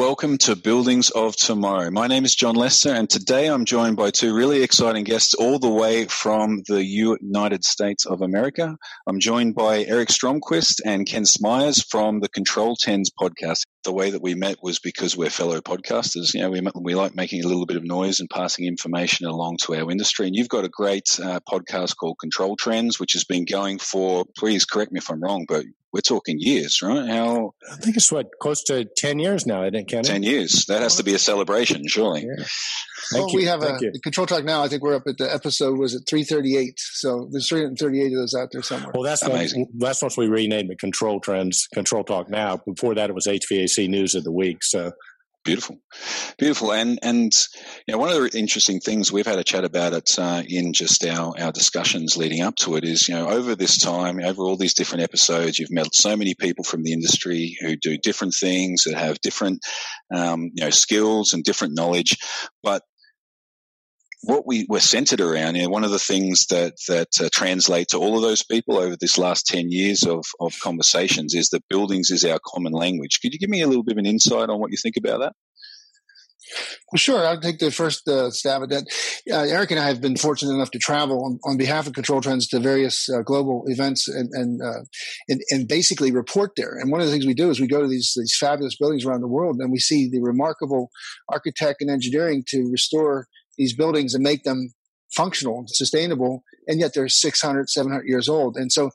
welcome to Buildings of Tomorrow. My name is Jon Lester, and today I'm joined by two really exciting guests all the way from the United States of America. I'm joined by Eric Stromquist and Ken Smyers from the Control Trends podcast. The way that we met was because we're fellow podcasters. You know, we, we like making a little bit of noise and passing information along to our industry. And you've got a great uh, podcast called Control Trends, which has been going for, please correct me if I'm wrong, but we're talking years, right? How? I think it's what close to ten years now. I didn't count ten years. That has to be a celebration, surely. Yeah. Thank well, you. we have Thank a you. control talk now. I think we're up at the episode was it three thirty eight. So there's three hundred thirty eight of those out there somewhere. Well, that's amazing. Once, that's once we renamed it Control Trends, Control Talk now. Before that, it was HVAC News of the Week. So Beautiful, beautiful, and and you know one of the interesting things we've had a chat about it uh, in just our our discussions leading up to it is you know over this time over all these different episodes you've met so many people from the industry who do different things that have different um, you know skills and different knowledge, but what we were centered around, know, one of the things that that uh, translate to all of those people over this last ten years of of conversations is that buildings is our common language. Could you give me a little bit of an insight on what you think about that? Well, sure. I'll take the first uh, stab at that. Uh, Eric and I have been fortunate enough to travel on, on behalf of Control Trends to various uh, global events and and, uh, and, and basically report there. And one of the things we do is we go to these these fabulous buildings around the world, and we see the remarkable architect and engineering to restore these buildings and make them functional and sustainable and yet they're 600 700 years old. And so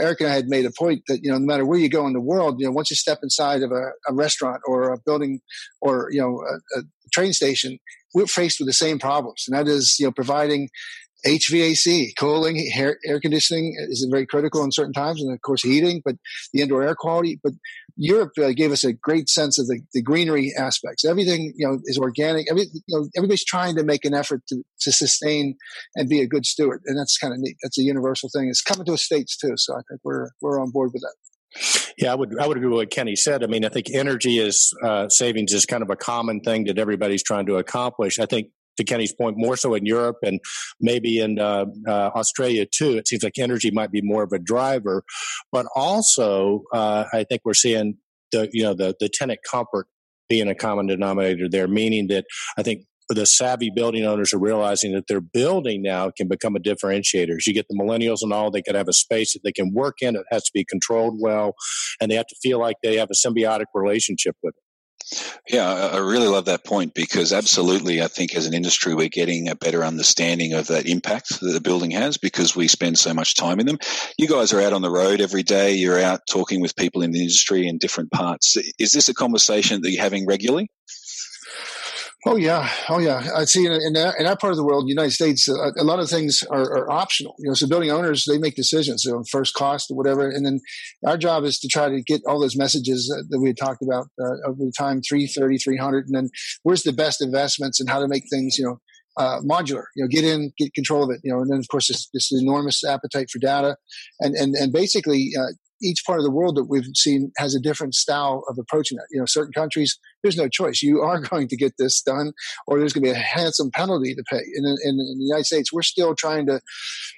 eric and i had made a point that you know no matter where you go in the world you know once you step inside of a, a restaurant or a building or you know a, a train station we're faced with the same problems. And that is you know providing HVAC, cooling, air, air conditioning is very critical in certain times, and of course heating, but the indoor air quality. But Europe uh, gave us a great sense of the, the greenery aspects. Everything you know is organic. Every, you know, everybody's trying to make an effort to, to sustain and be a good steward, and that's kind of neat. That's a universal thing. It's coming to the states too, so I think we're we're on board with that. Yeah, I would I would agree with what Kenny said. I mean, I think energy is uh, savings is kind of a common thing that everybody's trying to accomplish. I think to Kenny's point, more so in Europe and maybe in uh, uh, Australia too. It seems like energy might be more of a driver, but also uh, I think we're seeing the you know the the tenant comfort being a common denominator there, meaning that I think the savvy building owners are realizing that their building now can become a differentiator. As you get the millennials and all, they could have a space that they can work in. It has to be controlled well, and they have to feel like they have a symbiotic relationship with it. Yeah, I really love that point because absolutely, I think as an industry, we're getting a better understanding of that impact that the building has because we spend so much time in them. You guys are out on the road every day. You're out talking with people in the industry in different parts. Is this a conversation that you're having regularly? Oh yeah, oh yeah. I see in, in, that, in that part of the world, United States, uh, a lot of things are, are, optional. You know, so building owners they make decisions, so first cost or whatever, and then our job is to try to get all those messages that, that we had talked about uh, over the time 330, 300, and then where's the best investments and how to make things, you know, uh, modular. You know, get in, get control of it. You know, and then of course this, this enormous appetite for data, and and and basically uh, each part of the world that we've seen has a different style of approaching that. You know, certain countries, there's no choice. You are going to get this done, or there's going to be a handsome penalty to pay. In, in, in the United States, we're still trying to,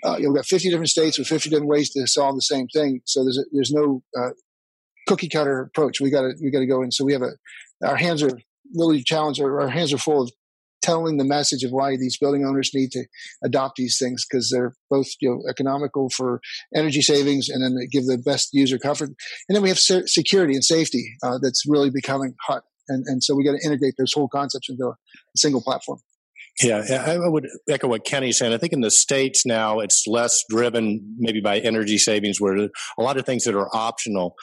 uh, you know, we've got 50 different states with 50 different ways to solve the same thing. So there's a, there's no uh, cookie cutter approach. We got to we got to go in. So we have a our hands are really challenged. Our, our hands are full of telling the message of why these building owners need to adopt these things because they're both you know economical for energy savings and then they give the best user comfort. And then we have security and safety uh, that's really becoming hot. And, and so we got to integrate those whole concepts into a single platform. Yeah, I would echo what Kenny's saying. I think in the States now, it's less driven maybe by energy savings, where a lot of things that are optional.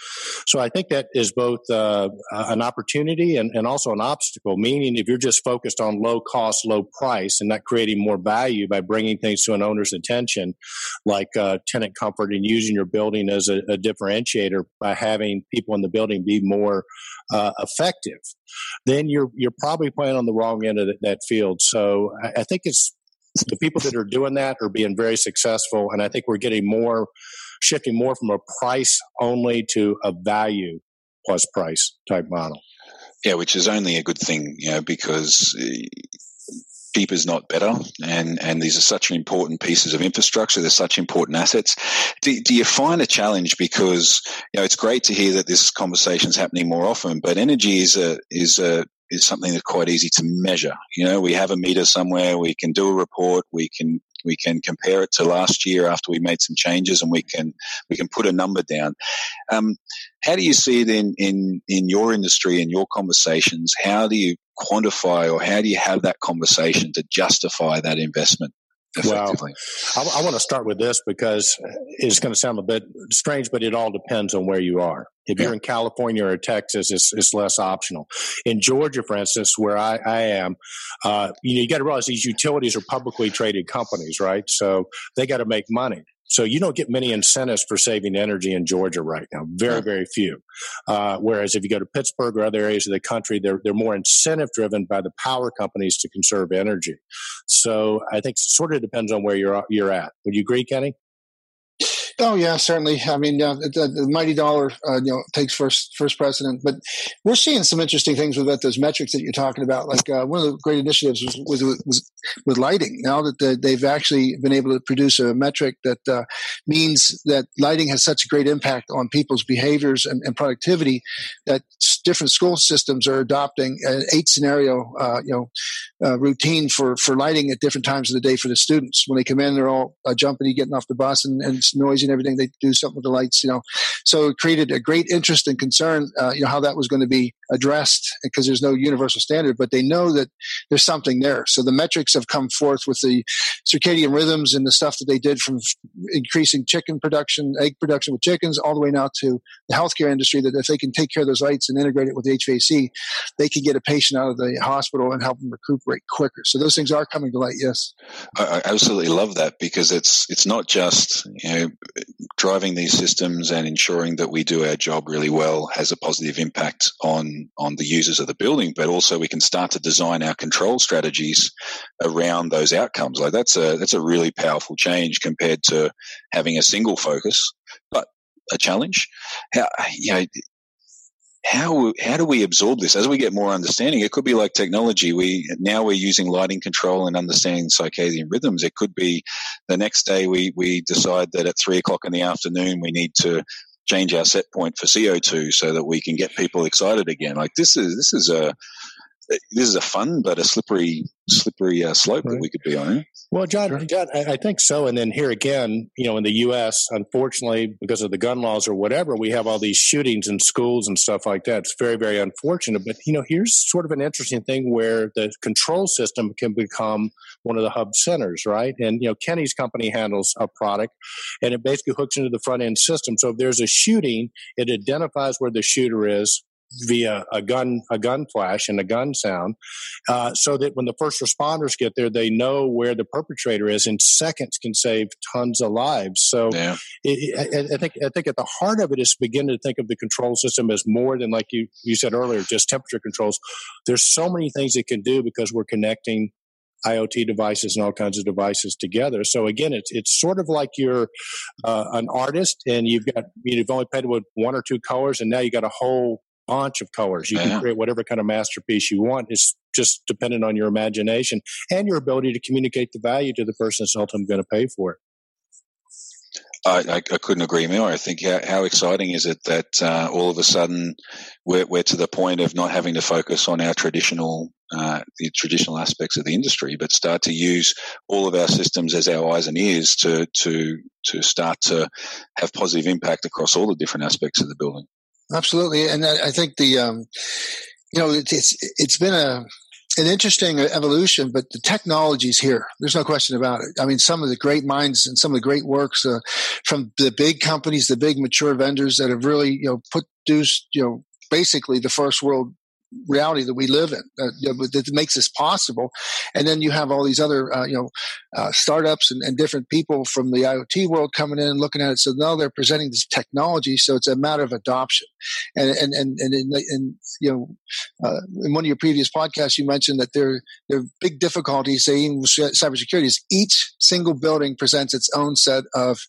So I think that is both uh, an opportunity and, and also an obstacle, meaning if you're just focused on low cost, low price, and not creating more value by bringing things to an owner's attention, like uh, tenant comfort and using your building as a, a, differentiator by having people in the building be more uh, effective, then you're, you're probably playing on the wrong end of that field. So I, I think it's the people that are doing that are being very successful, and I think we're getting more shifting more from a price only to a value plus price type model. Yeah, which is only a good thing, you know, because eh, cheaper is not better, and and these are such important pieces of infrastructure. They're such important assets. Do, do you find a challenge because you know it's great to hear that this conversation is happening more often, but energy is a is a is something that's quite easy to measure. You know, we have a meter somewhere, we can do a report, we can we can compare it to last year after we made some changes, and we can we can put a number down. Um, how do you see it in in in your industry in your conversations? How do you quantify or how do you have that conversation to justify that investment? effectively? Well, I, I, want to start with this because it's going to sound a bit strange, but it all depends on where you are. If yeah. you're in California or Texas, it's, it's, less optional. In Georgia, for instance, where I, I am, uh, you know, you got to realize these utilities are publicly traded companies, right? So they got to make money. So you don't get many incentives for saving energy in Georgia right now. Very, very few. Uh, whereas if you go to Pittsburgh or other areas of the country, they're they're more incentive driven by the power companies to conserve energy. So I think it sort of depends on where you're you're at. Would you agree, Kenny? Oh yeah, certainly. I mean, the, the, mighty dollar, uh, you know, takes first first precedent. But we're seeing some interesting things with those metrics that you're talking about. Like uh, one of the great initiatives was, was, was with lighting. Now that the, they've actually been able to produce a metric that uh, means that lighting has such a great impact on people's behaviors and, and productivity that different school systems are adopting an eight scenario, uh, you know, uh, routine for for lighting at different times of the day for the students. When they come in, they're all jumping, getting off the bus, and, and it's noisy everything. They do something with the lights, you know. So it created a great interest and concern, uh, you know, how that was going to be addressed because there's no universal standard, but they know that there's something there. So the metrics have come forth with the circadian rhythms and the stuff that they did from increasing chicken production, egg production with chickens, all the way now to the healthcare industry. That if they can take care of those lights and integrate it with HVAC, they can get a patient out of the hospital and help them recuperate quicker. So those things are coming to light. Yes, I absolutely love that because it's it's not just you know driving these systems and ensuring that we do our job really well has a positive impact on on the users of the building, but also we can start to design our control strategies around those outcomes. Like that's a that's a really powerful change compared to having a single focus, but a challenge. How you know how how do we absorb this as we get more understanding? It could be like technology. We now we're using lighting control and understanding circadian rhythms. It could be the next day we we decide that at three o'clock in the afternoon we need to change our set point for CO2 so that we can get people excited again. Like this is this is a this is a fun but a slippery slippery uh, slope right. that we could be on. Well, Jon, sure. Jon, I think so. And then here again, you know, in the U.S., unfortunately, because of the gun laws or whatever, we have all these shootings in schools and stuff like that. It's very, very unfortunate. But you know, here's sort of an interesting thing where the control system can become one of the hub centers, right? And you know, Kenny's company handles a product, and it basically hooks into the front end system. So if there's a shooting, it identifies where the shooter is, via a gun a gun flash and a gun sound, uh, so that when the first responders get there, they know where the perpetrator is, and seconds can save tons of lives. So, yeah. it, I, I, think I think at the heart of it is begin to think of the control system as more than like you you said earlier, just temperature controls. There's so many things it can do because we're connecting IoT devices and all kinds of devices together. So again, it's it's sort of like you're uh, an artist and you've got you've only painted with one or two colors, and now you got a whole bunch of colors. You yeah. can create whatever kind of masterpiece you want. It's just dependent on your imagination and your ability to communicate the value to the person that's ultimately going to pay for it. I, I, I, couldn't agree more. I think how, how exciting is it that uh, all of a sudden we're, we're, to the point of not having to focus on our traditional uh, the traditional aspects of the industry, but start to use all of our systems as our eyes and ears to to to start to have positive impact across all the different aspects of the building. Absolutely, and I think the um, you know it's, it's it's been a an interesting evolution, but the technology is here. There's no question about it. I mean, some of the great minds and some of the great works uh, from the big companies, the big mature vendors that have really, you know, produced, you know, basically the first world reality that we live in uh, that makes this possible. And then you have all these other, uh, you know, uh, startups and, and, different people from the IoT world coming in and looking at it. So now they're presenting this technology. So it's a matter of adoption. And and and and, in, in you know, uh, in one of your previous podcasts, you mentioned that there there are big difficulties. Saying cybersecurity is each single building presents its own set of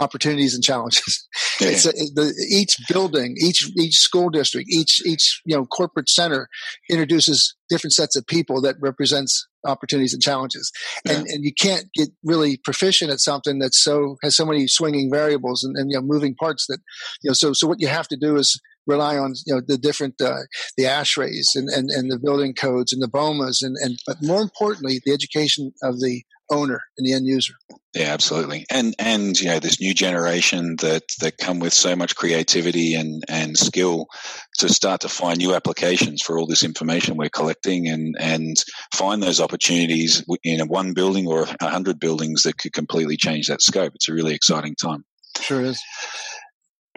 opportunities and challenges. Yeah. It's a, the, each building, each each school district, each each you know corporate center introduces different sets of people that represents opportunities and challenges. Yeah. And and you can't get really proficient at something that's so has so many swinging variables and, and you know moving parts that you know so so what you have to do is rely on you know the different uh, the ASHRAEs and, and and the building codes and the BOMAs and and but more importantly the education of the owner and the end user. Yeah, absolutely. And and you know this new generation that that come with so much creativity and and skill to start to find new applications for all this information we're collecting and and find those opportunities in a one building or a hundred buildings that could completely change that scope. It's a really exciting time. Sure is.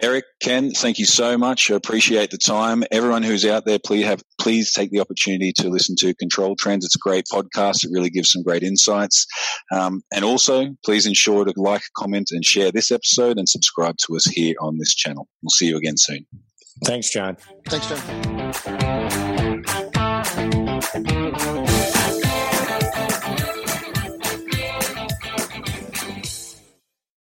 Eric, Ken, thank you so much. I appreciate the time. Everyone who's out there, please have please take the opportunity to listen to Control Trends. It's a great podcast. It really gives some great insights. Um, and also, please ensure to like, comment, and share this episode and subscribe to us here on this channel. We'll see you again soon. Thanks, Jon. Thanks, Jon.